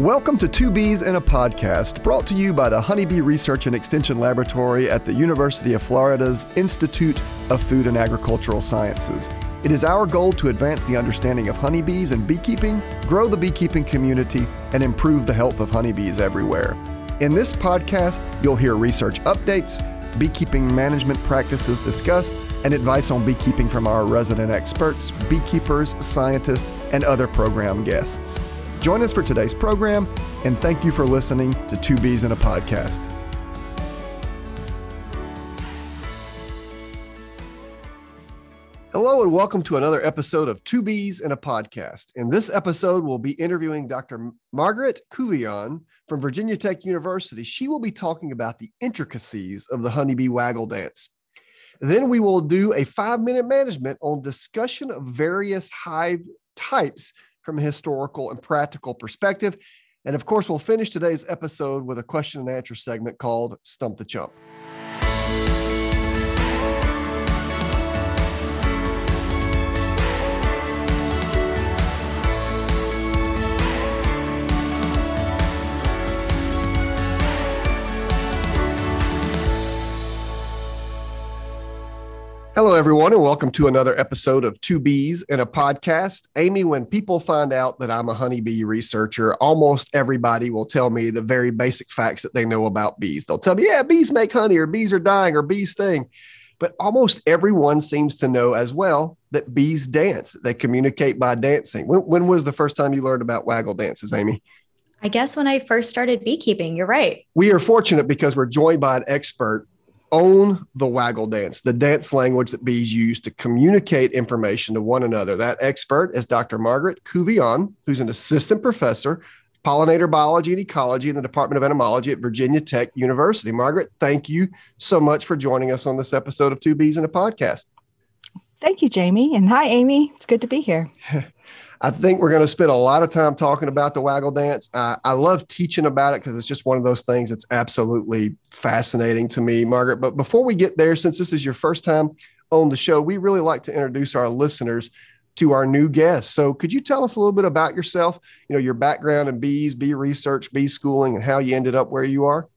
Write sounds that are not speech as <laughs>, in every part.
Welcome to Two Bees in a Podcast, brought to you by the Honeybee Research and Extension Laboratory at the University of Florida's Institute of Food and Agricultural Sciences. It is our goal to advance the understanding of honeybees and beekeeping, grow the beekeeping community, and improve the health of honeybees everywhere. In this podcast, you'll hear research updates, beekeeping management practices discussed, and advice on beekeeping from our resident experts, beekeepers, scientists, and other program guests. Join us for today's program, and thank you for listening to Two Bees in a Podcast. Hello, and welcome to another episode of Two Bees in a Podcast. In this episode, we'll be interviewing Dr. Margaret Couvillon from Virginia Tech University. She will be talking about the intricacies of the honeybee waggle dance. Then we will do a five minute management on discussion of various hive types from a historical and practical perspective. And of course, we'll finish today's episode with a question and answer segment called Stump the Chump. Hello, everyone, and welcome to another episode of Two Bees in a Podcast. Amy, when people find out that I'm a honeybee researcher, almost everybody will tell me the very basic facts that they know about bees. They'll tell me, yeah, bees make honey, or bees are dying, or bees sting. But almost everyone seems to know as well that bees dance, they communicate by dancing. When, when was the first time you learned about waggle dances, Amy? I guess when I first started beekeeping, you're right. We are fortunate because we're joined by an expert own the waggle dance, the dance language that bees use to communicate information to one another. That expert is Dr. Margaret Couvillon, who's an assistant professor, pollinator biology and ecology in the Department of Entomology at Virginia Tech University. Margaret, thank you so much for joining us on this episode of Two Bees in a Podcast. Thank you, Jamie. And hi, Amy. It's good to be here. <laughs> I think we're going to spend a lot of time talking about the waggle dance. Uh, I love teaching about it because it's just one of those things that's absolutely fascinating to me, Margaret. But before we get there, since this is your first time on the show, we really like to introduce our listeners to our new guests. So, could you tell us a little bit about yourself? You know, your background in bees, bee research, bee schooling, and how you ended up where you are.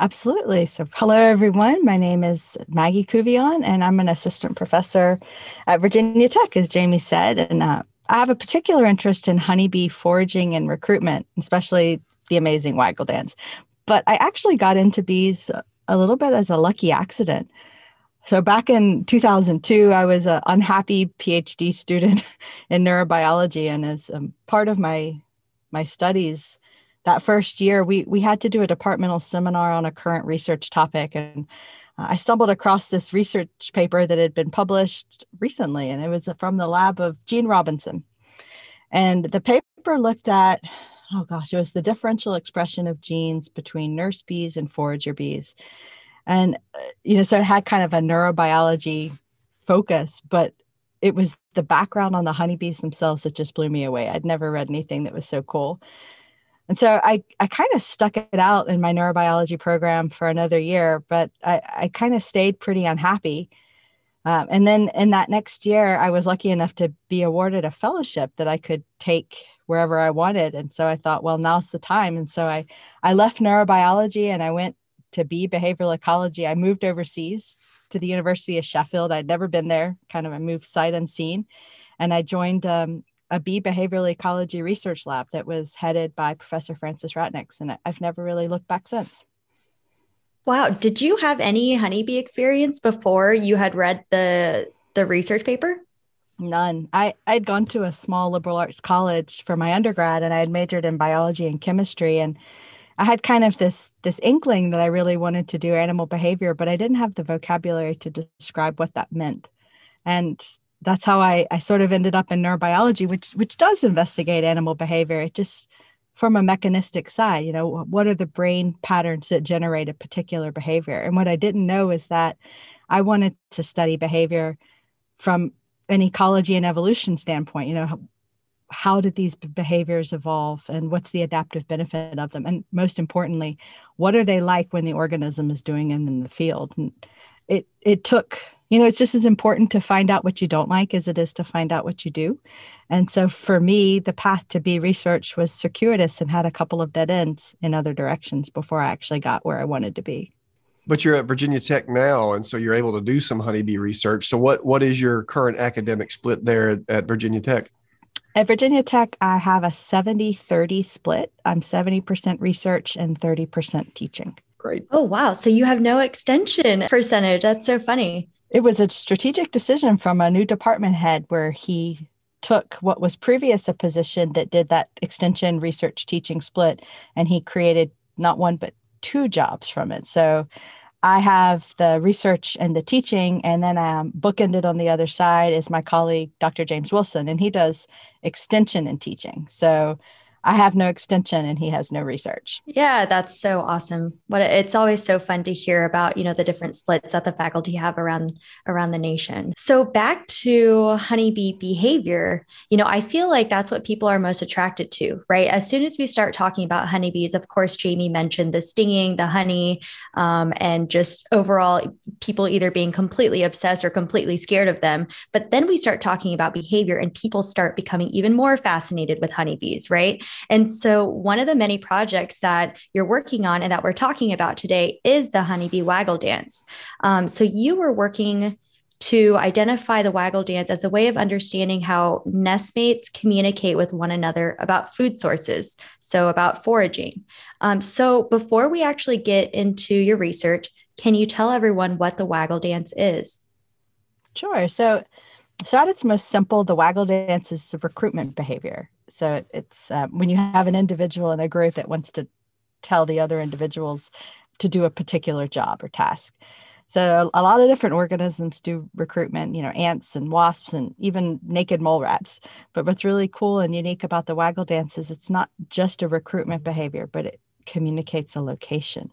Absolutely. So, hello, everyone. My name is Maggie Couvillon, and I'm an assistant professor at Virginia Tech, as Jamie said. And uh, I have a particular interest in honeybee foraging and recruitment, especially the amazing waggle dance. But I actually got into bees a little bit as a lucky accident. So back in 2002, I was an unhappy PhD student <laughs> in neurobiology, and as um, part of my my studies, that first year we we had to do a departmental seminar on a current research topic, and uh, I stumbled across this research paper that had been published recently, and it was from the lab of Gene Robinson. And the paper looked at, oh gosh, it was the differential expression of genes between nurse bees and forager bees. And, uh, you know, so it had kind of a neurobiology focus, but it was the background on the honeybees themselves that just blew me away. I'd never read anything that was so cool. And so I, I kind of stuck it out in my neurobiology program for another year, but I, I kind of stayed pretty unhappy. Um, and then in that next year, I was lucky enough to be awarded a fellowship that I could take wherever I wanted. And so I thought, well, now's the time. And so I, I left neurobiology and I went to be behavioral ecology. I moved overseas to the University of Sheffield. I'd never been there, kind of a move sight unseen. And I joined um, a bee behavioral ecology research lab that was headed by Professor Francis Ratnieks, and I've never really looked back since. Wow, did you have any honeybee experience before you had read the the research paper? None. I I'd gone to a small liberal arts college for my undergrad, and I had majored in biology and chemistry, and I had kind of this this inkling that I really wanted to do animal behavior, but I didn't have the vocabulary to describe what that meant. And that's how I, I sort of ended up in neurobiology, which which does investigate animal behavior. It just from a mechanistic side, you know, what are the brain patterns that generate a particular behavior? And what I didn't know is that I wanted to study behavior from an ecology and evolution standpoint. You know, how, how did these behaviors evolve and what's the adaptive benefit of them? And most importantly, what are they like when the organism is doing them in the field? And it it took you know, it's just as important to find out what you don't like as it is to find out what you do. And so for me, the path to bee research was circuitous and had a couple of dead ends in other directions before I actually got where I wanted to be. But you're at Virginia Tech now, and so you're able to do some honeybee research. So what what is your current academic split there at, at Virginia Tech? At Virginia Tech, I have a 70 30 split. I'm 70% research and 30% teaching. Great. Oh, wow. So you have no extension percentage. That's so funny. It was a strategic decision from a new department head where he took what was previous a position that did that extension research teaching split and he created not one but two jobs from it. So I have the research and the teaching, and then um, bookended on the other side is my colleague, Dr. James Wilson, and he does extension and teaching. So I have no extension and he has no research. Yeah, that's so awesome. What it's always so fun to hear about, you know, the different splits that the faculty have around around the nation. So back to honeybee behavior, you know, I feel like that's what people are most attracted to, right? As soon as we start talking about honeybees, of course, Jamie mentioned the stinging, the honey, um, and just overall people either being completely obsessed or completely scared of them. But then we start talking about behavior and people start becoming even more fascinated with honeybees, right? And so, one of the many projects that you're working on and that we're talking about today is the honeybee waggle dance. Um, so, you were working to identify the waggle dance as a way of understanding how nestmates communicate with one another about food sources, so about foraging. Um, so, before we actually get into your research, can you tell everyone what the waggle dance is? Sure. So, so at its most simple, the waggle dance is a recruitment behavior. So it's um, when you have an individual in a group that wants to tell the other individuals to do a particular job or task. So a lot of different organisms do recruitment, you know, ants and wasps and even naked mole rats. But what's really cool and unique about the waggle dance is it's not just a recruitment behavior, but it communicates a location.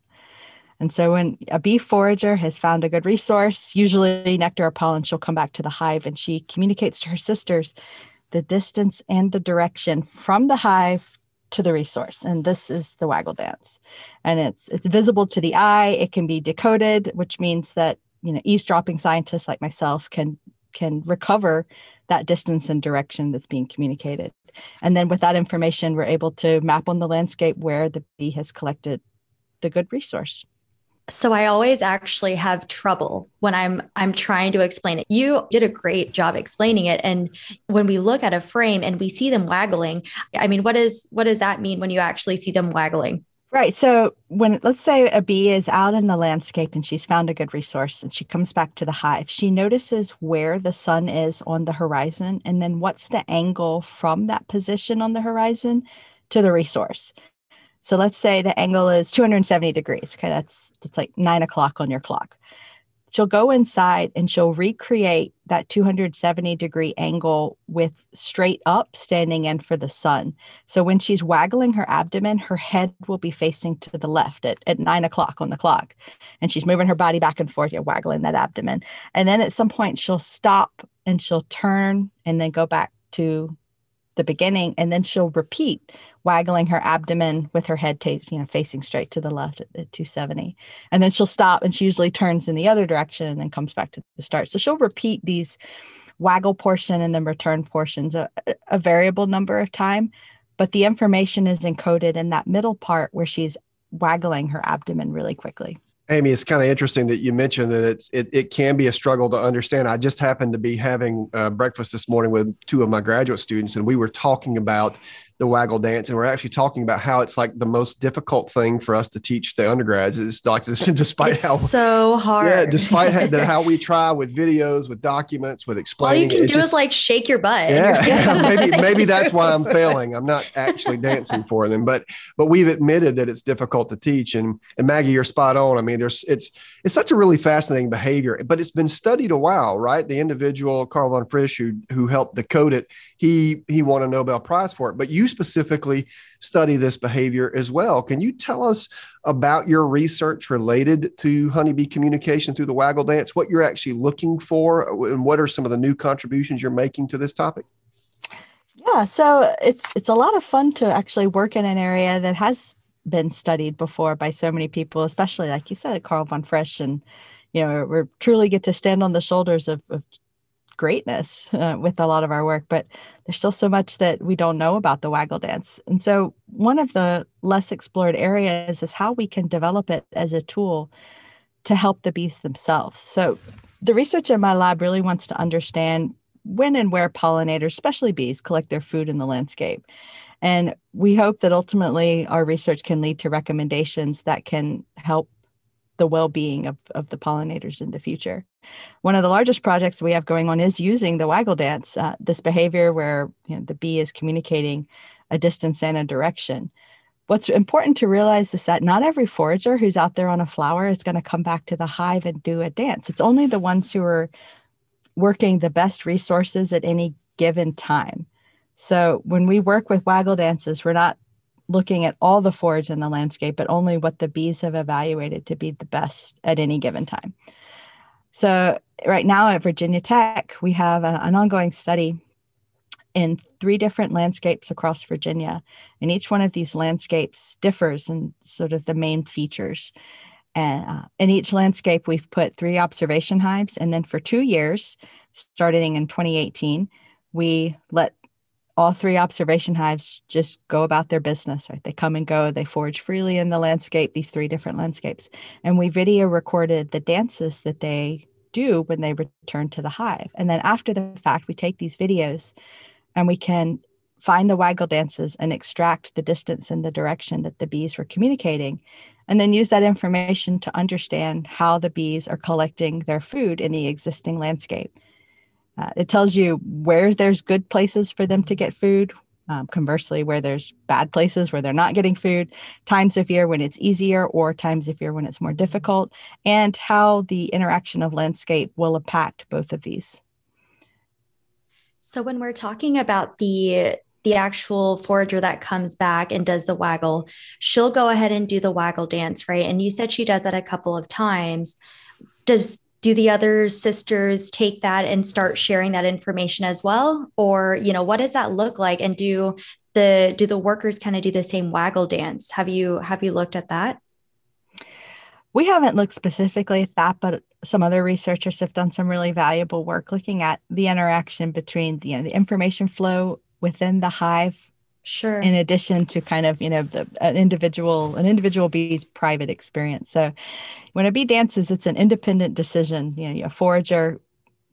And so when a bee forager has found a good resource, usually nectar or pollen, she'll come back to the hive and she communicates to her sisters the distance and the direction from the hive to the resource. And this is the waggle dance. And it's it's visible to the eye. It can be decoded which means that you know eavesdropping scientists like myself can can recover that distance and direction that's being communicated. And then with that information we're able to map on the landscape where the bee has collected the good resource so I always actually have trouble when I'm I'm trying to explain it. You did a great job explaining it and when we look at a frame and we see them waggling, I mean what is what does that mean when you actually see them waggling? Right. So when let's say a bee is out in the landscape and she's found a good resource and she comes back to the hive, she notices where the sun is on the horizon and then what's the angle from that position on the horizon to the resource. So let's say the angle is 270 degrees. Okay, that's that's like nine o'clock on your clock. She'll go inside and she'll recreate that 270 degree angle with straight up standing in for the sun. So when she's waggling her abdomen, her head will be facing to the left at, at nine o'clock on the clock. And she's moving her body back and forth, you know, waggling that abdomen. And then at some point she'll stop and she'll turn and then go back to the beginning. And then she'll repeat waggling her abdomen with her head t- you know facing straight to the left at, at 270 and then she'll stop and she usually turns in the other direction and then comes back to the start. So she'll repeat these waggle portion and then return portions a, a variable number of time. But the information is encoded in that middle part where she's waggling her abdomen really quickly Amy, it's kind of interesting that you mentioned that it's it, it can be a struggle to understand. I just happened to be having uh, breakfast this morning with two of my graduate students, and we were talking about the waggle dance and we're actually talking about how it's like the most difficult thing for us to teach the undergrads is like <laughs> despite it's how so hard. Yeah despite how, the, how we <laughs> try with videos with documents with explaining all you can do just, is like shake your butt. Yeah, <laughs> yeah maybe maybe that's why i'm failing. I'm not actually dancing for them but but we've admitted that it's difficult to teach and and maggie you're spot on. I mean there's it's it's such a really fascinating behavior but it's been studied a while right? The individual carl von frisch who who helped decode it he he won a nobel prize for it but you specifically study this behavior as well. Can you tell us about your research related to honeybee communication through the waggle dance, what you're actually looking for, uh, and what are some of the new contributions you're making to this topic? Yeah, so it's it's a lot of fun to actually work in an area that has been studied before by so many people, especially like you said, Carl von Frisch and you know, we truly get to stand on the shoulders of, of greatness uh, with a lot of our work, but there's still so much that we don't know about the waggle dance. And so, one of the less explored areas is how we can develop it as a tool to help the bees themselves. So, the research in my lab really wants to understand when and where pollinators, especially bees, collect their food in the landscape. And we hope that ultimately our research can lead to recommendations that can help the well-being of, of the pollinators in the future. One of the largest projects we have going on is using the waggle dance, uh, this behavior where you know, the bee is communicating a distance and a direction. What's important to realize is that not every forager who's out there on a flower is going to come back to the hive and do a dance. It's only the ones who are working the best resources at any given time. So when we work with waggle dances, we're not looking at all the forage in the landscape, but only what the bees have evaluated to be the best at any given time. So, right now at Virginia Tech, we have an, ongoing study in three different landscapes across Virginia. And each one of these landscapes differs in sort of the main features. And uh, in each landscape, we've put three observation hives. And then for two years, starting in 2018, we let all three observation hives just go about their business, right? They come and go, they forage freely in the landscape, these three different landscapes. And we video recorded the dances that they do when they return to the hive. And then after the fact, we take these videos and we can find the waggle dances and extract the distance and the direction that the bees were communicating and then use that information to understand how the bees are collecting their food in the existing landscape. Uh, it tells you where there's good places for them to get food, um, conversely, where there's bad places where they're not getting food, times of year when it's easier or times of year when it's more difficult, and how the interaction of landscape will impact both of these. So when we're talking about the the actual forager that comes back and does the waggle, she'll go ahead and do the waggle dance, right? And you said she does that a couple of times. Does do the other sisters take that and start sharing that information as well? Or you know what does that look like? And do the do the workers kind of do the same waggle dance? Have you have you looked at that? We haven't looked specifically at that but some other researchers have done some really valuable work looking at the interaction between the, you know the information flow within the hive sure. in addition to kind of you know the an individual an individual bee's private experience. So when a bee dances it's an independent decision. You know a forager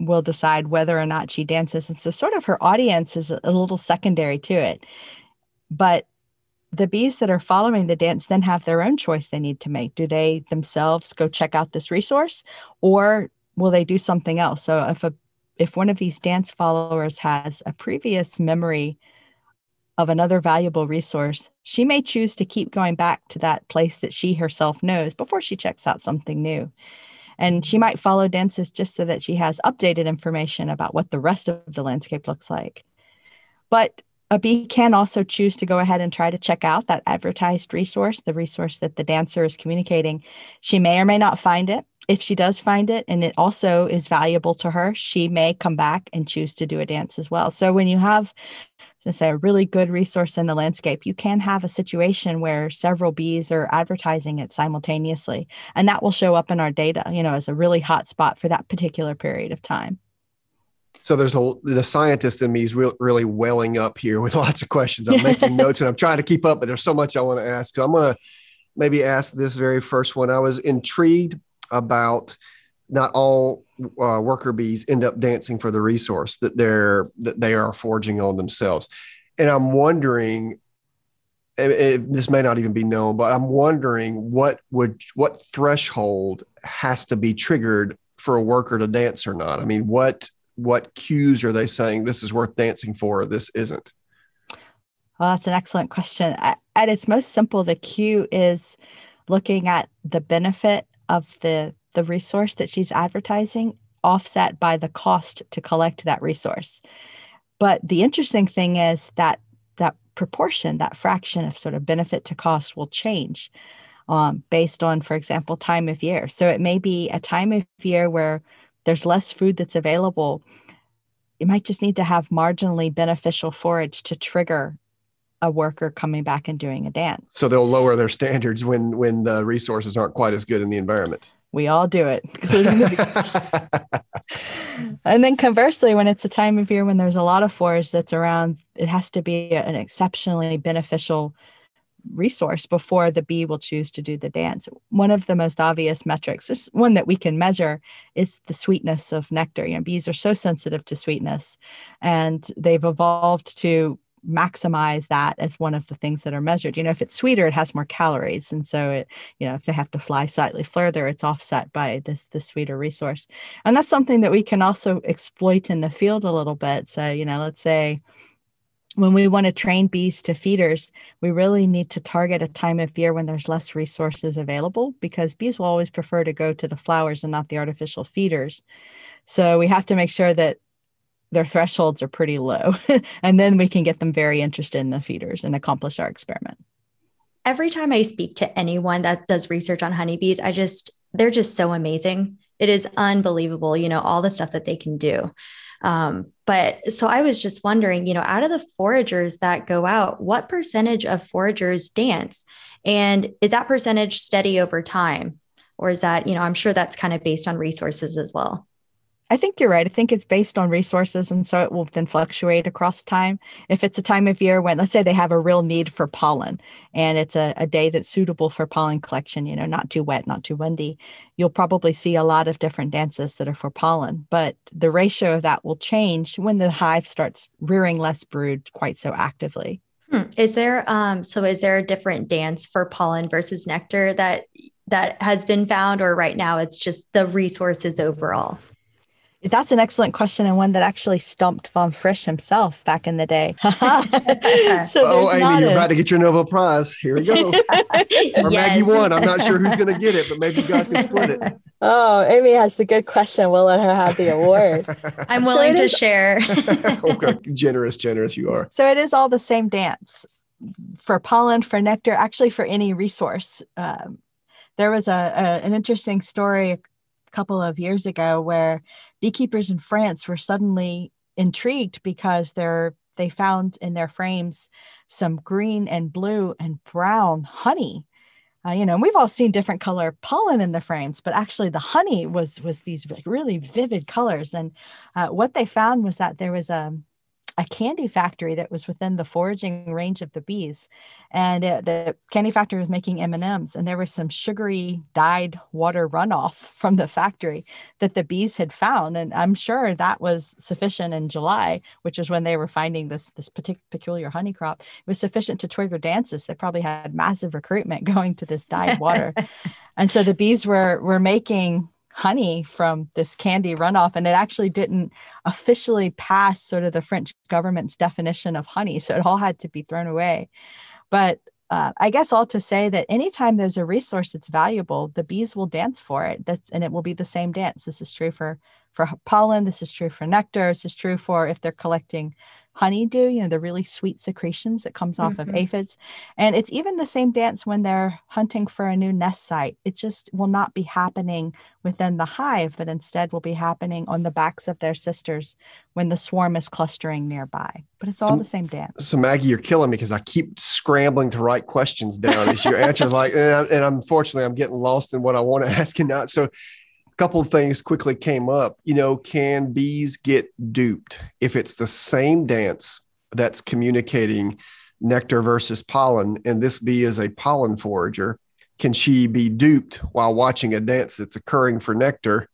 will decide whether or not she dances. And so sort of her audience is a little secondary to it. But the bees that are following the dance then have their own choice they need to make. Do they themselves go check out this resource or will they do something else? So if a if one of these dance followers has a previous memory of another valuable resource, she may choose to keep going back to that place that she herself knows before she checks out something new. And she might follow dances just so that she has updated information about what the rest of the landscape looks like. But a bee can also choose to go ahead and try to check out that advertised resource, the resource that the dancer is communicating. She may or may not find it. If she does find it and it also is valuable to her, she may come back and choose to do a dance as well. So when you have say a really good resource in the landscape, you can have a situation where several bees are advertising it simultaneously. And that will show up in our data, you know, as a really hot spot for that particular period of time. So there's a the scientist in me is re- really welling up here with <laughs> lots of questions. I'm making <laughs> notes and I'm trying to keep up, but there's so much I want to ask. So I'm going to maybe ask this very first one. I was intrigued about not all uh, worker bees end up dancing for the resource that they're that they are foraging on themselves. And i'm wondering it, it, this may not even be known but i'm wondering what would what threshold has to be triggered for a worker to dance or not? I mean what what cues are they saying this is worth dancing for this isn't well that's an excellent question. At its most simple the cue is looking at the benefit of the the resource that she's advertising offset by the cost to collect that resource. But the interesting thing is that that proportion, that fraction of sort of benefit to cost will change um, based on, for example, time of year. So it may be a time of year where there's less food that's available. You might just need to have marginally beneficial forage to trigger a worker coming back and doing a dance. So they'll lower their standards when when the resources aren't quite as good in the environment. We all do it, <laughs> and then conversely, when it's a time of year when there's a lot of forage that's around, it has to be an exceptionally beneficial resource before the bee will choose to do the dance. One of the most obvious metrics, just one that we can measure, is the sweetness of nectar. You know, bees are so sensitive to sweetness, and they've evolved to maximize that as one of the things that are measured. You know, if it's sweeter, it has more calories, and so it, you know, if they have to fly slightly further, it's offset by this the sweeter resource, and that's something that we can also exploit in the field a little bit. So, you know, let's say when we want to train bees to feeders, we really need to target a time of year when there's less resources available because bees will always prefer to go to the flowers and not the artificial feeders. So we have to make sure that their thresholds are pretty low. <laughs> and then we can get them very interested in the feeders and accomplish our experiment. Every time I speak to anyone that does research on honeybees, I just, they're just so amazing. It is unbelievable, you know, all the stuff that they can do. Um, but so I was just wondering, you know, out of the foragers that go out, what percentage of foragers dance? And is that percentage steady over time? Or is that, you know, I'm sure that's kind of based on resources as well. I think you're right. I think it's based on resources. And so it will then fluctuate across time. If it's a time of year when, let's say, they have a real need for pollen and it's a, a day that's suitable for pollen collection, you know, not too wet, not too windy, you'll probably see a lot of different dances that are for pollen. But the ratio of that will change when the hive starts rearing less brood quite so actively. Hmm. Is there um so is there a different dance for pollen versus nectar that that has been found or right now it's just the resources overall? That's an excellent question and one that actually stumped von Frisch himself back in the day. <laughs> <laughs> so oh, Amy, you're a... about to get your Nobel Prize. Here we go. <laughs> or yes. Maggie won. I'm not sure who's going to get it, but maybe you guys can split it. Oh, Amy has the good question. We'll let her have the award. I'm willing so to is... share. okay, generous, generous you are. So it is all the same dance for pollen, for nectar, actually for any resource. Um, there was a, a an interesting story a couple of years ago where beekeepers in France were suddenly intrigued because they're they found in their frames some green and blue and brown honey. Uh, you know, and we've all seen different color pollen in the frames, but actually the honey was was these really vivid colors. And uh, what they found was that there was a a candy factory that was within the foraging range of the bees and it, the candy factory was making m&ms and there was some sugary dyed water runoff <laughs> from the factory that the bees had found and i'm sure that was sufficient in july which is when they were finding this this particular peculiar honey crop. It was sufficient to trigger dances. They probably had massive recruitment <laughs> going to this dyed water. <laughs> And so the bees were were making honey from this candy runoff. And it actually didn't officially pass sort of the French government's definition of honey. So it all had to be thrown away. But uh, I guess all to say that anytime there's a resource that's valuable, the bees will dance for it. That's and it will be the same dance. This is true for for pollen. This is true for nectar. This is true for if they're collecting honeydew, you know, the really sweet secretions that comes off mm-hmm. of aphids. And it's even the same dance when they're hunting for a new nest site. It just will not be happening within the hive, but instead will be happening on the backs of their sisters when the swarm is clustering nearby. But it's all so, the same dance. So Maggie, you're killing me because I keep scrambling to write questions down as your answers like, and, I, and unfortunately I'm getting lost in what I want to <laughs> ask and not. So couple things quickly came up. You know, can bees get duped if it's the same dance that's communicating nectar versus pollen, and this bee is a pollen forager? Can she be duped while watching a dance that's occurring for nectar?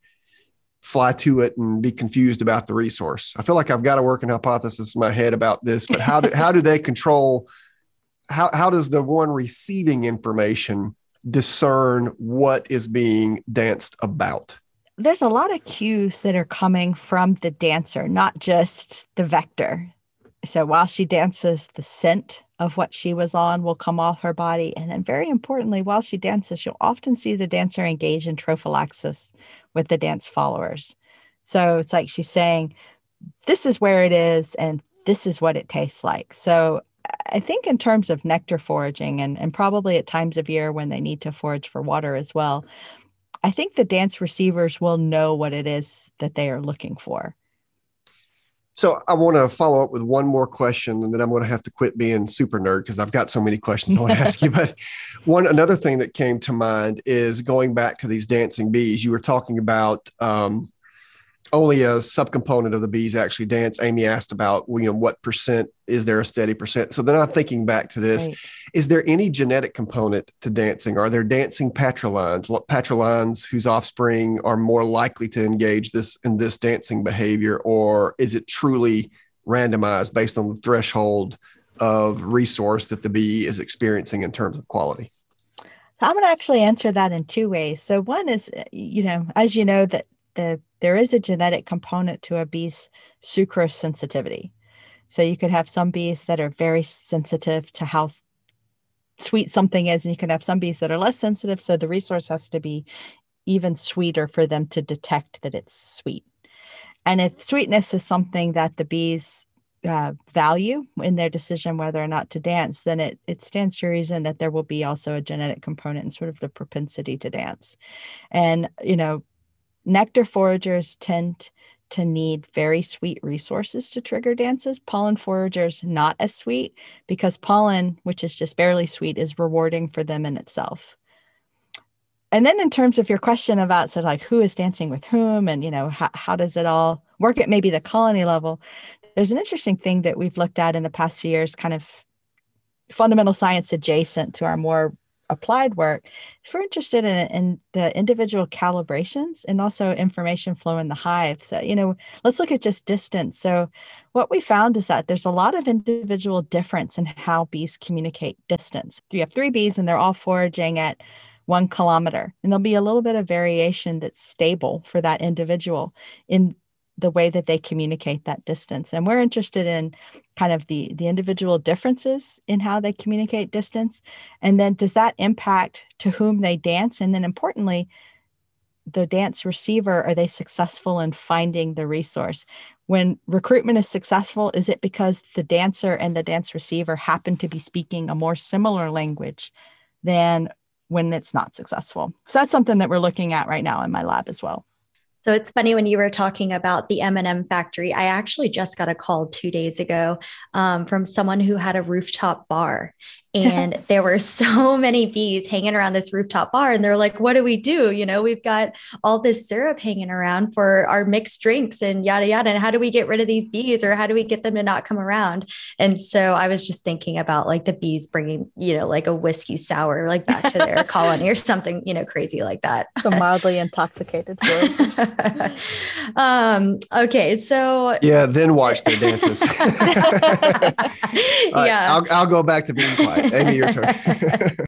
Fly to it and be confused about the resource. I feel like I've got a working hypothesis in my head about this, but how do how do they control? How how does the one receiving information discern what is being danced about? There's a lot of cues that are coming from the dancer, not just the vector. So while she dances, the scent of what she was on will come off her body. And then, very importantly, while she dances, you'll often see the dancer engage in trophallaxis with the dance followers. So it's like she's saying, This is where it is, and this is what it tastes like. So I think in terms of nectar foraging and, and probably at times of year when they need to forage for water as well, I think the dance receivers will know what it is that they are looking for. So I want to follow up with one more question, and then I'm going to have to quit being super nerd because I've got so many questions I want to ask you. <laughs> But one another thing that came to mind is going back to these dancing bees. You were talking about um, only a subcomponent of the bees actually dance. Amy asked about, you know, what percent is there a steady percent? So they're not thinking back to this. Right. Is there any genetic component to dancing? Are there dancing patrilines, patrilines whose offspring are more likely to engage this in this dancing behavior, or is it truly randomized based on the threshold of resource that the bee is experiencing in terms of quality? I'm going to actually answer that in two ways. So one is, you know, as you know, that the there is a genetic component to a bee's sucrose sensitivity. So you could have some bees that are very sensitive to how sweet something is, and you can have some bees that are less sensitive. So the resource has to be even sweeter for them to detect that it's sweet. And if sweetness is something that the bees uh, value in their decision whether or not to dance, then it, it stands to reason that there will be also a genetic component and sort of the propensity to dance. And, you know, Nectar foragers tend to need very sweet resources to trigger dances. Pollen foragers, not as sweet because pollen, which is just barely sweet, is rewarding for them in itself. And then in terms of your question about sort of like who is dancing with whom and, you know, how, how does it all work at maybe the colony level, there's an interesting thing that we've looked at in the past few years, kind of fundamental science adjacent to our more applied work, if we're interested in, in the individual calibrations and also information flow in the hive. So, you know, let's look at just distance. So, what we found is that there's a lot of individual difference in how bees communicate distance. We have three bees and they're all foraging at one kilometer, and there'll be a little bit of variation that's stable for that individual in the way that they communicate that distance. And we're interested in kind of the the individual differences in how they communicate distance. And then does that impact to whom they dance? And then importantly the dance receiver are they successful in finding the resource? When recruitment is successful is it because the dancer and the dance receiver happen to be speaking a more similar language than when it's not successful? So that's something that we're looking at right now in my lab as well so it's funny when you were talking about the M&M factory. I actually just got a call two days ago um, from someone who had a rooftop bar, and <laughs> there were so many bees hanging around this rooftop bar and they're like what do we do? You know we've got all this syrup hanging around for our mixed drinks and yada yada. And how do we get rid of these bees or how do we get them to not come around? And so i was just thinking about like the bees bringing you know like a whiskey sour like back to their <laughs> colony or something you know crazy like that. The mildly intoxicated <laughs> um okay so yeah then watch their dances. Yeah. I'll, I'll go back to being quiet Amy, your turn. <laughs>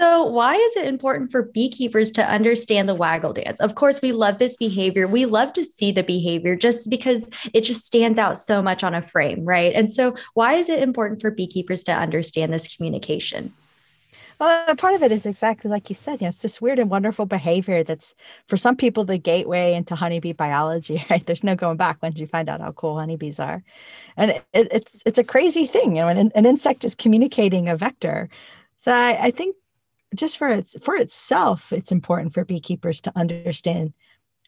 So, why is it important for beekeepers to understand the waggle dance? Of course, we love this behavior. We love to see the behavior just because it just stands out so much on a frame, right? And so, why is it important for beekeepers to understand this communication? Well, part of it is exactly like you said. You know, it's this weird and wonderful behavior that's for some people the gateway into honeybee biology. <laughs> Right? There's no going back once you find out how cool honeybees are, and it, it's it's a crazy thing. You know, an, an insect is communicating a vector. So I, I think just for its for itself, it's important for beekeepers to understand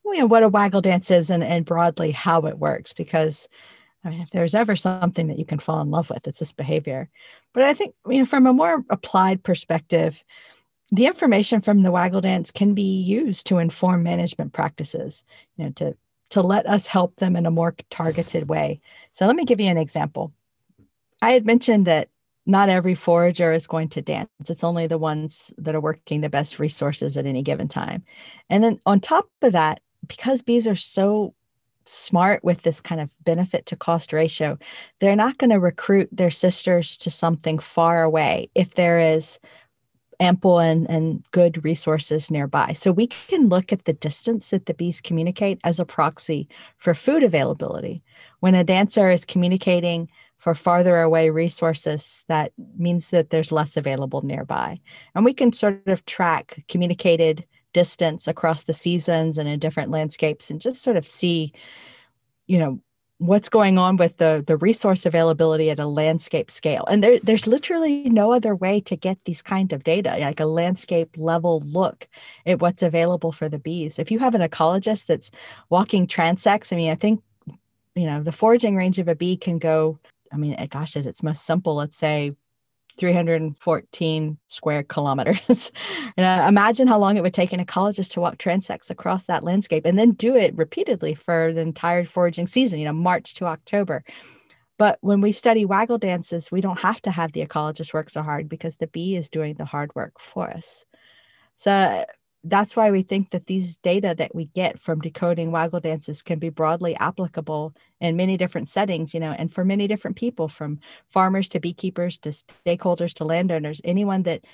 you know what a waggle dance is and, and broadly how it works because I mean, if there's ever something that you can fall in love with, it's this behavior. But I think, you know, from a more applied perspective, the information from the waggle dance can be used to inform management practices, you know, to to let us help them in a more targeted way. So let me give you an example. I had mentioned that not every forager is going to dance. It's only the ones that are working the best resources at any given time. And then on top of that, because bees are so smart with this kind of benefit to cost ratio, they're not going to recruit their sisters to something far away if there is ample and, and good resources nearby. So we can look at the distance that the bees communicate as a proxy for food availability. When a dancer is communicating for farther away resources, that means that there's less available nearby. And we can sort of track communicated distance across the seasons and in different landscapes and just sort of see you know what's going on with the the resource availability at a landscape scale. And there, there's literally no other way to get these kind of data like a landscape level look at what's available for the bees. If you have an ecologist that's walking transects i mean i think you know, the foraging range of a bee can go, I mean, eh, gosh, at its most simple, let's say 314 square kilometers. <laughs> and uh, imagine how long it would take an ecologist to walk transects across that landscape and then do it repeatedly for the entire foraging season, you know, March to October. But when we study waggle dances, we don't have to have the ecologist work so hard because the bee is doing the hard work for us. So that's why we think that these data that we get from decoding waggle dances can be broadly applicable in many different settings you know and for many different people from farmers to beekeepers to stakeholders to landowners. Anyone that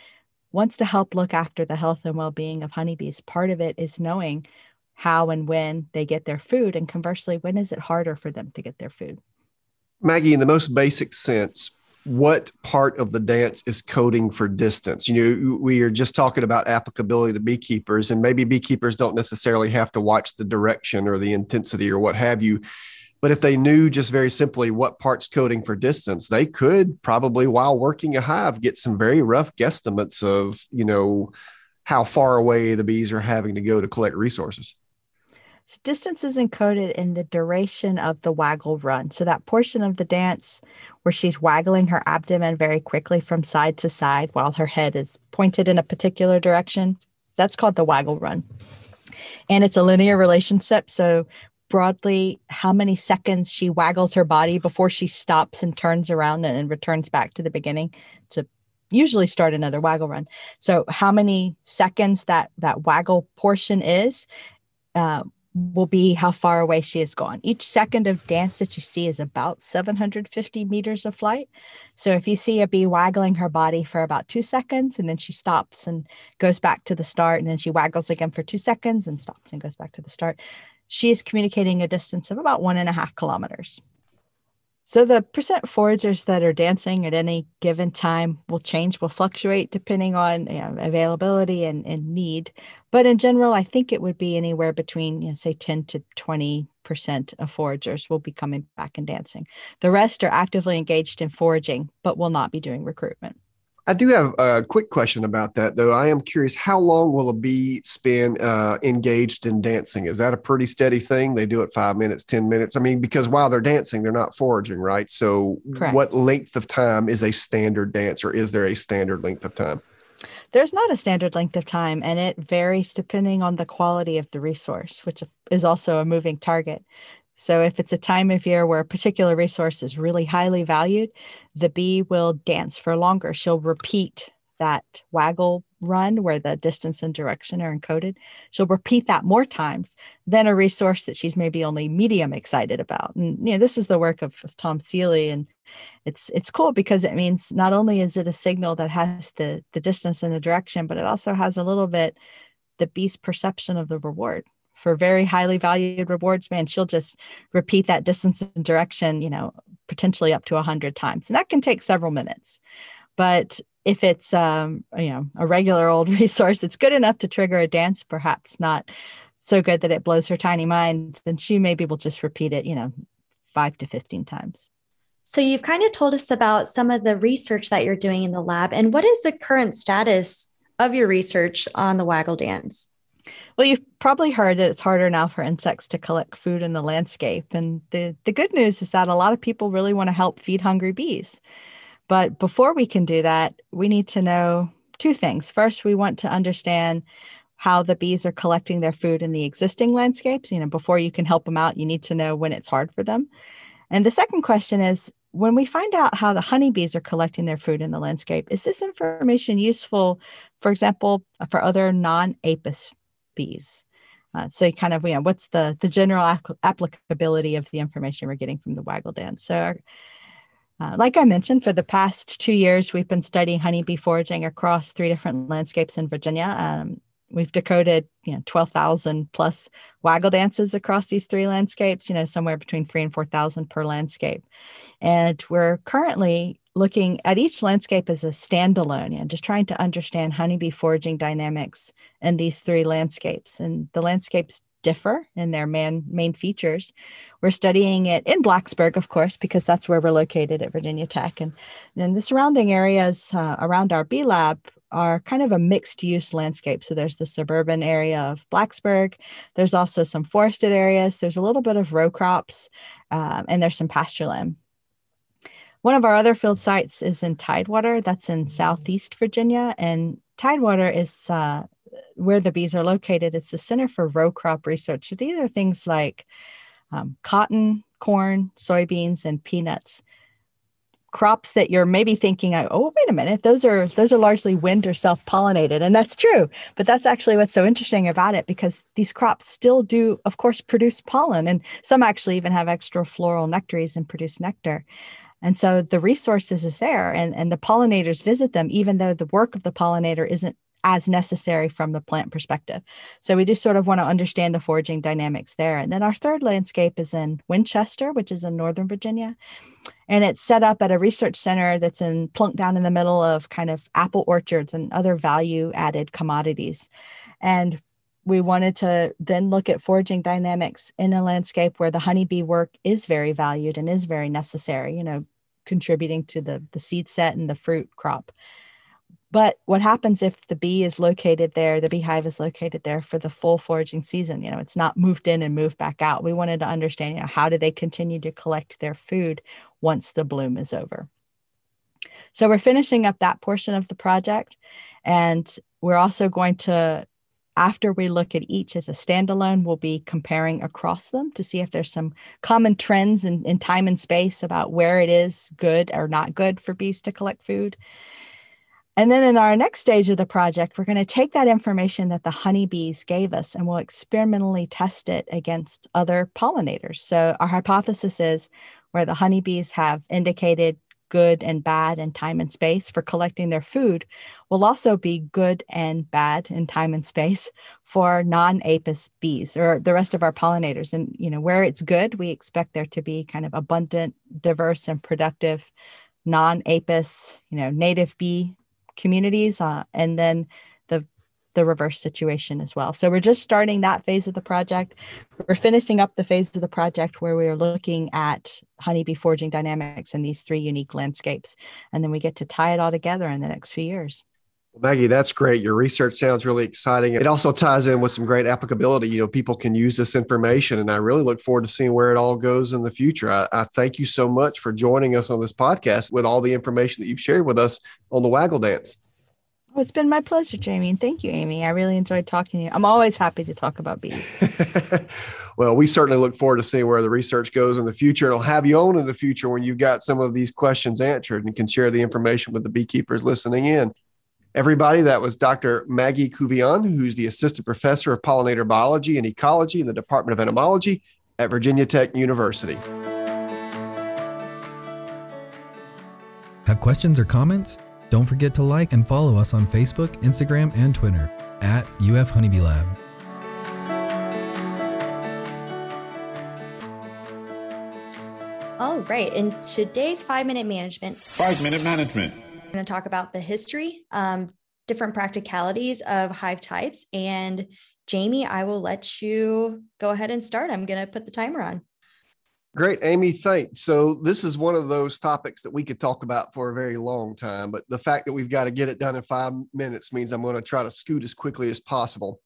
wants to help look after the health and well-being of honeybees part of it is knowing how and when they get their food and conversely when is it harder for them to get their food? Maggie in the most basic sense what part of the dance is coding for distance. You know, we are just talking about applicability to beekeepers, and maybe beekeepers don't necessarily have to watch the direction or the intensity or what have you. But if they knew just very simply what part's coding for distance, they could probably, while working a hive, get some very rough guesstimates of, you know, how far away the bees are having to go to collect resources. Distance is encoded in the duration of the waggle run. So, that portion of the dance where she's waggling her abdomen very quickly from side to side while her head is pointed in a particular direction, that's called the waggle run. And it's a linear relationship. So, broadly, how many seconds she waggles her body before she stops and turns around and returns back to the beginning to usually start another waggle run. So, how many seconds that that waggle portion is uh, will be how far away she has gone. Each second of dance that you see is about 750 meters of flight. So if you see a bee waggling her body for about two seconds and then she stops and goes back to the start, and then she waggles again for two seconds and stops and goes back to the start, she is communicating a distance of about one and a half kilometers. So the percent foragers that are dancing at any given time will change, will fluctuate depending on you know, availability and, and need. But in general, I think it would be anywhere between, you know, say 10 to 20 percent of foragers will be coming back and dancing. The rest are actively engaged in foraging, but will not be doing recruitment. I do have a quick question about that, though. I am curious how long will a bee spend uh, engaged in dancing? Is that a pretty steady thing? They do it five minutes, 10 minutes? I mean, because while they're dancing, they're not foraging, right? So, Correct. what length of time is a standard dance, or is there a standard length of time? There's not a standard length of time, and it varies depending on the quality of the resource, which is also a moving target. So, if it's a time of year where a particular resource is really highly valued, the bee will dance for longer. She'll repeat that waggle run where the distance and direction are encoded. She'll repeat that more times than a resource that she's maybe only medium excited about. And you know, this is the work of, of Tom Seeley, and it's it's cool because it means not only is it a signal that has the the distance and the direction, but it also has a little bit the bee's perception of the reward for very highly valued rewards, man, she'll just repeat that distance and direction, you know, potentially up to a hundred times. And that can take several minutes. But if it's um, you know, a regular old <laughs> resource, it's good enough to trigger a dance, perhaps not so good that it blows her tiny mind, then she maybe will just repeat it, you know, five to 15 times. So you've kind of told us about some of the research that you're doing in the lab. And what is the current status of your research on the waggle dance? Well, you've probably heard that it's harder now for insects to collect food in the landscape. And the, the good news is that a lot of people really want to help feed hungry bees. But before we can do that, we need to know two things. First, we want to understand how the bees are collecting their food in the existing landscapes. You know, before you can help them out, you need to know when it's hard for them. And the second question is when we find out how the honeybees are collecting their food in the landscape, is this information useful, for example, for other non apis bees. Uh, so kind of, you know, what's the, the general applicability of the information we're getting from the waggle dance? So uh, like I mentioned, for the past two years, we've been studying honeybee foraging across three different landscapes in Virginia. Um, we've decoded, you know, 12,000 plus waggle dances across these three landscapes, you know, somewhere between three and 4,000 per landscape. And we're currently looking at each landscape as a standalone and just trying to understand honeybee foraging dynamics in these three landscapes. And the landscapes differ in their man, main features. We're studying it in Blacksburg, of course, because that's where we're located at Virginia Tech. And then the surrounding areas uh, around our bee lab are kind of a mixed use landscape. So there's the suburban area of Blacksburg. There's also some forested areas. There's a little bit of row crops, um, and there's some pasture land. One of our other field sites is in Tidewater, that's in Southeast Virginia. And Tidewater is uh, where the bees are located. It's the Center for Row Crop Research. So these are things like um, cotton, corn, soybeans, and peanuts. Crops that you're maybe thinking, oh, wait a minute, those are those are largely wind or self-pollinated, and that's true. But that's actually what's so interesting about it because these crops still do, of course, produce pollen, and some actually even have extra floral nectaries and produce nectar. And so the resources is there and, and the pollinators visit them, even though the work of the pollinator isn't as necessary from the plant perspective. So we just sort of want to understand the foraging dynamics there. And then our third landscape is in Winchester, which is in Northern Virginia. And it's set up at a research center that's in plunk down in the middle of kind of apple orchards and other value added commodities. And we wanted to then look at foraging dynamics in a landscape where the honeybee work is very valued and is very necessary, you know, contributing to the, the seed set and the fruit crop. But what happens if the bee is located there, the beehive is located there for the full foraging season? You know, it's not moved in and moved back out. We wanted to understand, you know, how do they continue to collect their food once the bloom is over? So we're finishing up that portion of the project. And we're also going to after we look at each as a standalone, we'll be comparing across them to see if there's some common trends in, in time and space about where it is good or not good for bees to collect food. And then in our next stage of the project, we're going to take that information that the honeybees gave us and we'll experimentally test it against other pollinators. So our hypothesis is where the honeybees have indicated good and bad in time and space for collecting their food will also be good and bad in time and space for non-apis bees or the rest of our pollinators. And you know where it's good we expect there to be kind of abundant diverse and productive non-apis you know native bee communities uh, and then the reverse situation as well. So we're just starting that phase of the project. We're finishing up the phase of the project where we are looking at honeybee foraging dynamics in these three unique landscapes. And then we get to tie it all together in the next few years. Well, Maggie, that's great. Your research sounds really exciting. It also ties in with some great applicability. You know, people can use this information, and I really look forward to seeing where it all goes in the future. I, I thank you so much for joining us on this podcast with all the information that you've shared with us on the Waggle Dance. Oh, it's been my pleasure, Jamie. And thank you, Amy. I really enjoyed talking to you. I'm always happy to talk about bees. <laughs> well, we certainly look forward to seeing where the research goes in the future. And I'll have you on in the future when you've got some of these questions answered and can share the information with the beekeepers listening in. Everybody, that was Dr. Maggie Couvillon, who's the assistant professor of pollinator biology and ecology in the Department of Entomology at Virginia Tech University. Have questions or comments? Don't forget to like and follow us on Facebook, Instagram, and Twitter at UF Honeybee Lab. All right. In today's five minute management, five minute management, we're going to talk about the history, um, different practicalities of hive types. And Jamie, I will let you go ahead and start. I'm going to put the timer on. Great, Amy. Thanks. So, this is one of those topics that we could talk about for a very long time, but the fact that we've got to get it done in five minutes means I'm going to try to scoot as quickly as possible.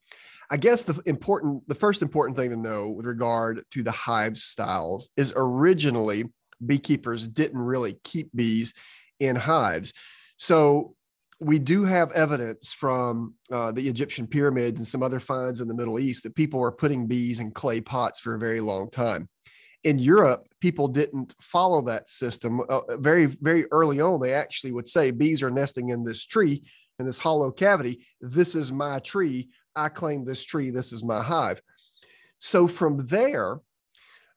I guess the important, the first important thing to know with regard to the hive styles is originally beekeepers didn't really keep bees in hives. So, we do have evidence from uh, the Egyptian pyramids and some other finds in the Middle East that people were putting bees in clay pots for a very long time in Europe, people didn't follow that system. Uh, very, very early on, they actually would say bees are nesting in this tree, in this hollow cavity. This is my tree. I claim this tree. This is my hive. So from there,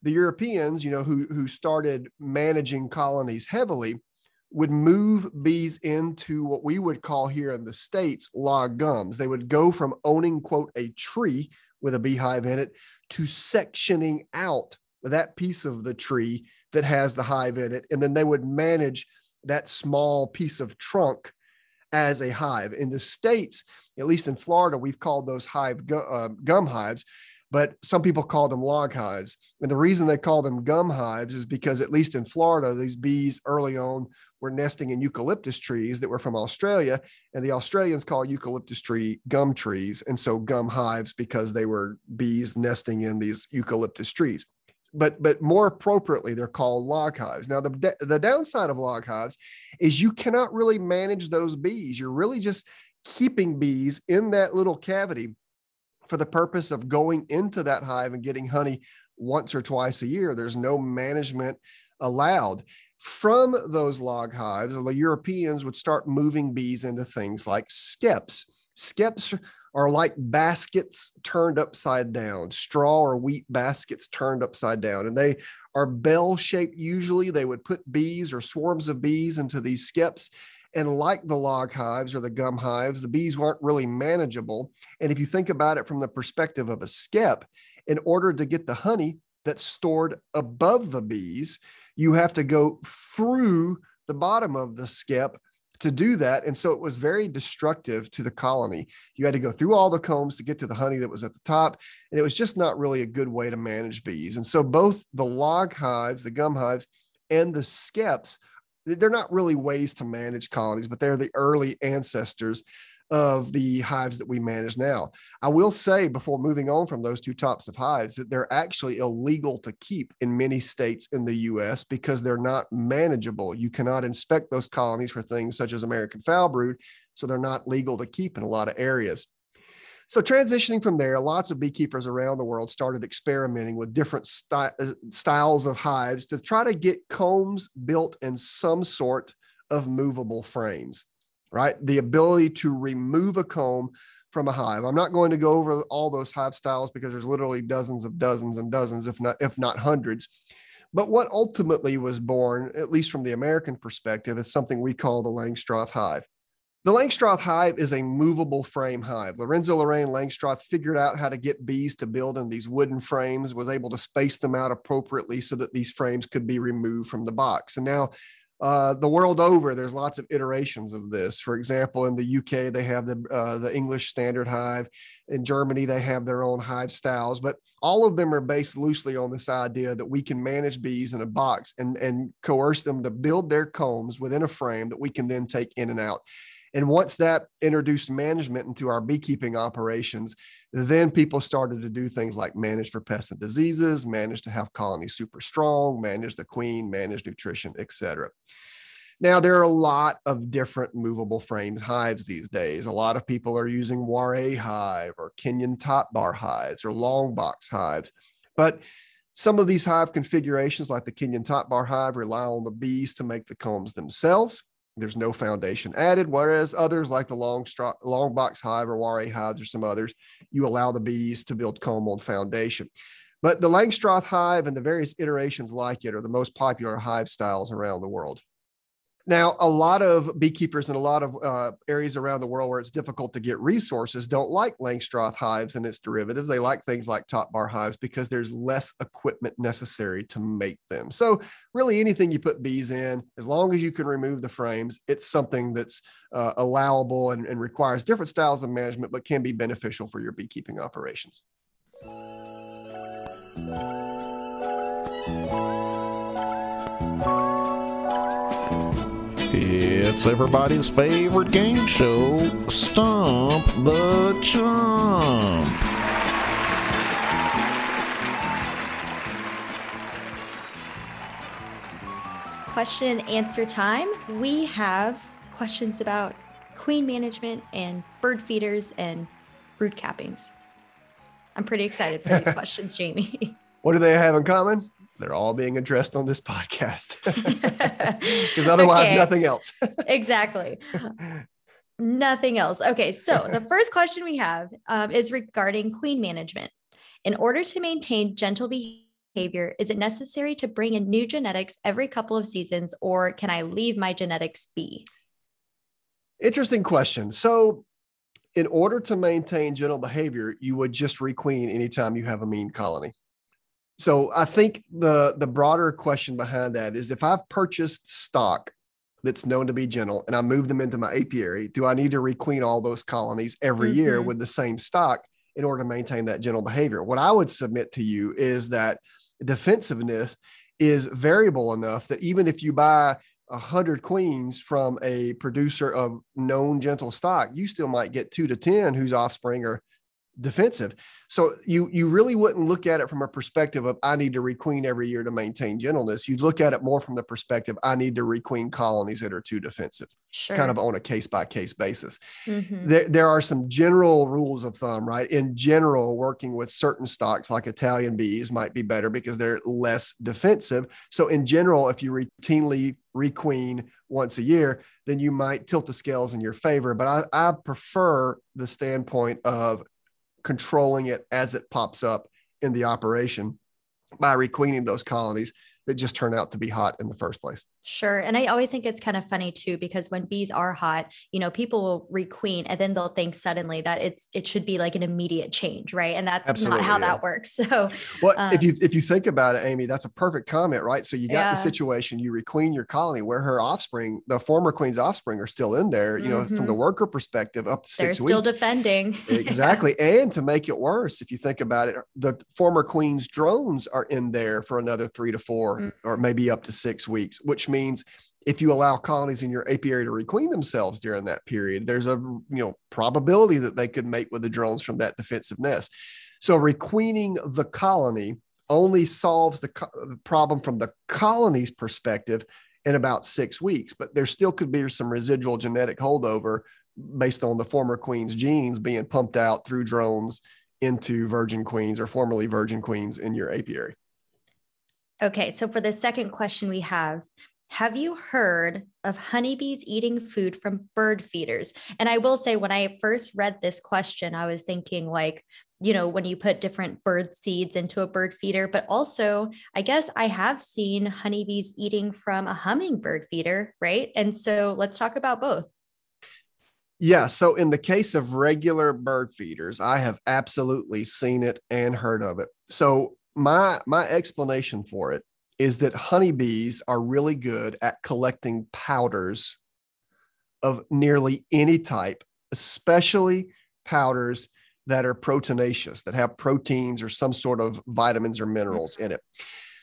the Europeans, you know, who, who started managing colonies heavily, would move bees into what we would call here in the States log gums. They would go from owning, quote, a tree with a beehive in it to sectioning out that piece of the tree that has the hive in it. And then they would manage that small piece of trunk as a hive. In the States, at least in Florida, we've called those hive uh, gum hives, but some people call them log hives. And the reason they call them gum hives is because, at least in Florida, these bees early on were nesting in eucalyptus trees that were from Australia. And the Australians call eucalyptus tree gum trees. And so gum hives because they were bees nesting in these eucalyptus trees. But, but more appropriately, they're called log hives. Now, the, the downside of log hives is you cannot really manage those bees. You're really just keeping bees in that little cavity for the purpose of going into that hive and getting honey once or twice a year. There's no management allowed. From those log hives, the Europeans would start moving bees into things like skeps. Skeps are like baskets turned upside down, straw or wheat baskets turned upside down. And they are bell shaped usually. They would put bees or swarms of bees into these skeps and like the log hives or the gum hives, the bees weren't really manageable. And if you think about it from the perspective of a skep, in order to get the honey that's stored above the bees, you have to go through the bottom of the skep to do that. And so it was very destructive to the colony. You had to go through all the combs to get to the honey that was at the top. And it was just not really a good way to manage bees. And so both the log hives, the gum hives, and the skeps they're not really ways to manage colonies, but they're the early ancestors of the hives that we manage now. I will say before moving on from those two types of hives that they're actually illegal to keep in many states in the US because they're not manageable. You cannot inspect those colonies for things such as American foul brood, so they're not legal to keep in a lot of areas. So, transitioning from there, lots of beekeepers around the world started experimenting with different sty- styles of hives to try to get combs built in some sort of movable frames, right? The ability to remove a comb from a hive. I'm not going to go over all those hive styles because there's literally dozens of dozens and dozens, if not if not hundreds. But what ultimately was born, at least from the American perspective, is something we call the Langstroth hive. The Langstroth hive is a movable frame hive. Lorenzo Lorraine Langstroth figured out how to get bees to build in these wooden frames, was able to space them out appropriately so that these frames could be removed from the box. And now, uh, the world over, there's lots of iterations of this. For example, in the UK, they have the uh, the English Standard Hive. In Germany, they have their own hive styles, but all of them are based loosely on this idea that we can manage bees in a box and and coerce them to build their combs within a frame that we can then take in and out. And once that introduced management into our beekeeping operations, then people started to do things like manage for pests and diseases, manage to have colonies super strong, manage the queen, manage nutrition, etc. Now, there are a lot of different movable frames hives these days. A lot of people are using Warré hive or Kenyan top bar hives or long box hives. But some of these hive configurations, like the Kenyan top bar hive, rely on the bees to make the combs themselves. There's no foundation added, whereas others like the long, straw, long box hive or Warré hives or some others, you allow the bees to build comb on foundation. But the Langstroth hive and the various iterations like it are the most popular hive styles around the world. Now, a lot of beekeepers in a lot of uh, areas around the world where it's difficult to get resources don't like Langstroth hives and its derivatives. They like things like top bar hives because there's less equipment necessary to make them. So, really, anything you put bees in, as long as you can remove the frames, it's something that's uh, allowable and, and requires different styles of management, but can be beneficial for your beekeeping operations. It's everybody's favorite game show, Stump the Chump. Question and answer time. We have questions about queen management and bird feeders and brood cappings. I'm pretty excited for these <laughs> questions, Jamie. What do they have in common? They're all being addressed on this podcast. <laughs> <laughs> Because otherwise okay. nothing else. <laughs> Exactly. Nothing else. Okay so the first question we have um, is regarding queen management. In order to maintain gentle behavior is it necessary to bring in new genetics every couple of seasons or can i leave my genetics be? Interesting question. So in order to maintain gentle behavior you would just requeen anytime you have a mean colony so I think the the broader question behind that is if I've purchased stock that's known to be gentle and I move them into my apiary, do I need to requeen all those colonies every mm-hmm. year with the same stock in order to maintain that gentle behavior? What I would submit to you is that defensiveness is variable enough that even if you buy a hundred queens from a producer of known gentle stock, you still might get two to 10 whose offspring are defensive. So you you really wouldn't look at it from a perspective of I need to requeen every year to maintain gentleness. You'd look at it more from the perspective I need to requeen colonies that are too defensive, sure. kind of on a case by case basis. Mm-hmm. There, there are some general rules of thumb, right? In general, working with certain stocks like Italian bees might be better because they're less defensive. So in general, if you routinely requeen once a year, then you might tilt the scales in your favor. But I, I prefer the standpoint of controlling it as it pops up in the operation by requeening those colonies that just turn out to be hot in the first place. Sure. And I always think it's kind of funny too, because when bees are hot, you know, people will requeen and then they'll think suddenly that it's it should be like an immediate change, right? And that's Absolutely, not how yeah. that works. <laughs> So well, um, if you if you think about it, Amy, that's a perfect comment, right? So you got yeah. the situation, you requeen your colony where her offspring, the former queen's offspring are still in there, you know, mm-hmm. from the mm-hmm. worker perspective, up to They're six weeks. They're still defending. <laughs> exactly. and to make it worse, if you think about it, the former queen's drones are in there for another three to 4 mm-hmm. or maybe up to six weeks, which means if you allow colonies in your apiary to requeen themselves during that period, there's a you know probability that they could mate with the drones from that defensive nest. So requeening the colony only solves the, co- problem from the colony's perspective in about six weeks, but there still could be some residual genetic holdover based on the former queen's genes being pumped out through drones into virgin queens or formerly virgin queens in your apiary. Okay, so for the second question we have, have you heard of honeybees eating food from bird feeders? And I will say, when I first read this question, I was thinking, like, you know, when you put different bird seeds into a bird feeder, but also, I guess I have seen honeybees eating from a hummingbird feeder, right? And so let's talk about both. Yeah. So, in the case of regular bird feeders, I have absolutely seen it and heard of it. So, my my explanation for it is that honeybees are really good at collecting powders of nearly any type, especially powders that are proteinaceous, that have proteins or some sort of vitamins or minerals in it.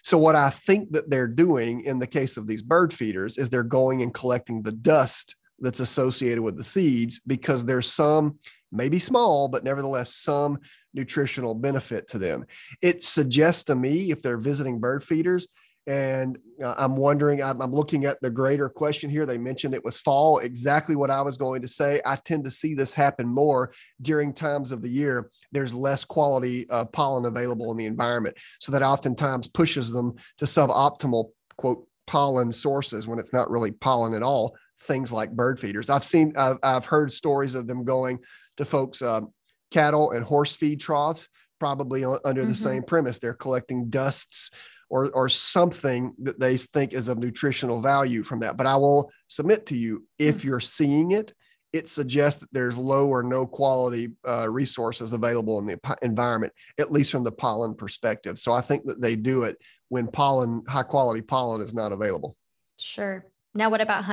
So, what I think that they're doing in the case of these bird feeders is they're going and collecting the dust that's associated with the seeds because there's some, maybe small, but nevertheless, some nutritional benefit to them. It suggests to me, if they're visiting bird feeders, and uh, I'm wondering, I'm, I'm, looking at the greater question here. They mentioned it was fall, exactly what I was going to say. I tend to see this happen more during times of the year. There's less quality uh, pollen available in the environment. So that oftentimes pushes them to suboptimal, quote, pollen sources when it's not really pollen at all. Things like bird feeders. I've seen, I've, I've heard stories of them going to folks' um, cattle and horse feed troughs, probably under mm-hmm. the same premise. They're collecting dusts or or something that they think is of nutritional value from that. But I will submit to you if mm. you're seeing it, it suggests that there's low or no quality uh, resources available in the environment, at least from the pollen perspective. So I think that they do it when pollen, high quality pollen, is not available. Sure. Now, what about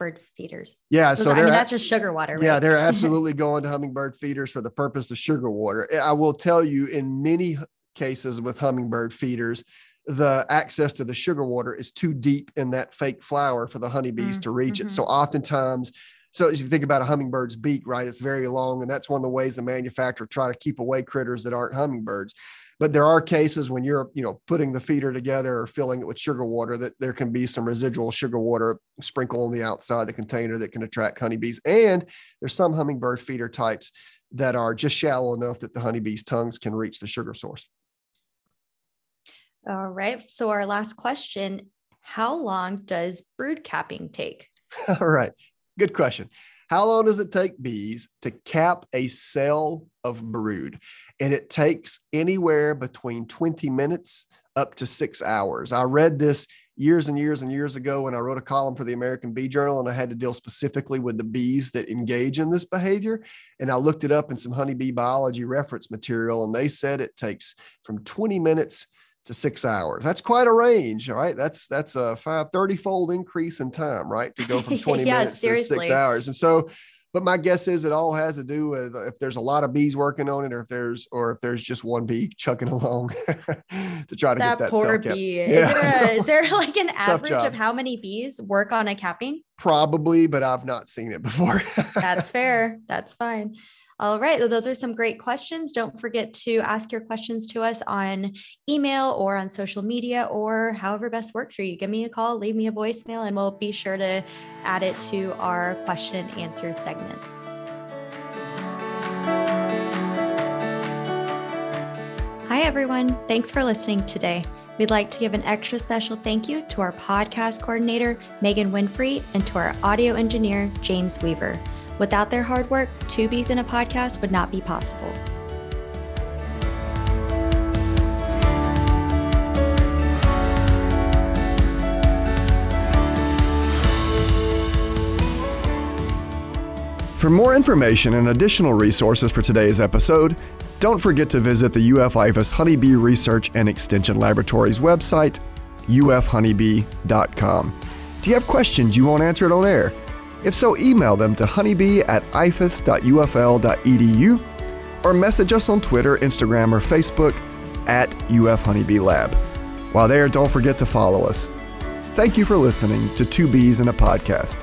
hummingbird feeders? Yeah, so I mean that's just sugar water. Right? Yeah, they're <laughs> absolutely going to hummingbird feeders for the purpose of sugar water. I will tell you, in many cases with hummingbird feeders, the access to the sugar water is too deep in that fake flower for the honeybees mm, to reach mm-hmm. it. So oftentimes, so if you think about a hummingbird's beak, right, it's very long, and that's one of the ways the manufacturer try to keep away critters that aren't hummingbirds. But there are cases when you're, you know, putting the feeder together or filling it with sugar water that there can be some residual sugar water sprinkled on the outside the container that can attract honeybees. And there's some hummingbird feeder types that are just shallow enough that the honeybees' tongues can reach the sugar source. All right. So, our last question How long does brood capping take? <laughs> All right. Good question. How long does it take bees to cap a cell of brood? And it takes anywhere between 20 minutes up to six hours. I read this years and years and years ago when I wrote a column for the American Bee Journal, and I had to deal specifically with the bees that engage in this behavior. And I looked it up in some honeybee biology reference material, and they said it takes from 20 minutes to six hours. That's quite a range, right? That's that's a five 30 fold increase in time, right? To go from <laughs> 20 yeah, minutes seriously. to six hours. And so, but my guess is it all has to do with if there's a lot of bees working on it, or if there's or if there's just one bee chucking <laughs> along <laughs> to try to that get that poor bee. Yeah. Is there a, is there like an average job. of how many bees work on a capping? Probably, but I've not seen it before. That's fair. That's fine. All right. Well, those are some great questions. Don't forget to ask your questions to us on email or on social media or however best works for you. Give me a call, leave me a voicemail, and we'll be sure to add it to our question and answer segments. Hi, everyone. Thanks for listening today. We'd like to give an extra special thank you to our podcast coordinator, Megan Winfrey, and to our audio engineer, James Weaver. Without their hard work, Two Bees in a Podcast would not be possible. For more information and additional resources for today's episode, don't forget to visit the UF IFAS Honeybee Research and Extension Laboratory's website, ufhoneybee.com. Do you have questions you want answered on air? If so, email them to honeybee at ifas.ufl.edu or message us on Twitter, Instagram, or Facebook at UF Honeybee Lab. While there, don't forget to follow us. Thank you for listening to Two Bees in a Podcast.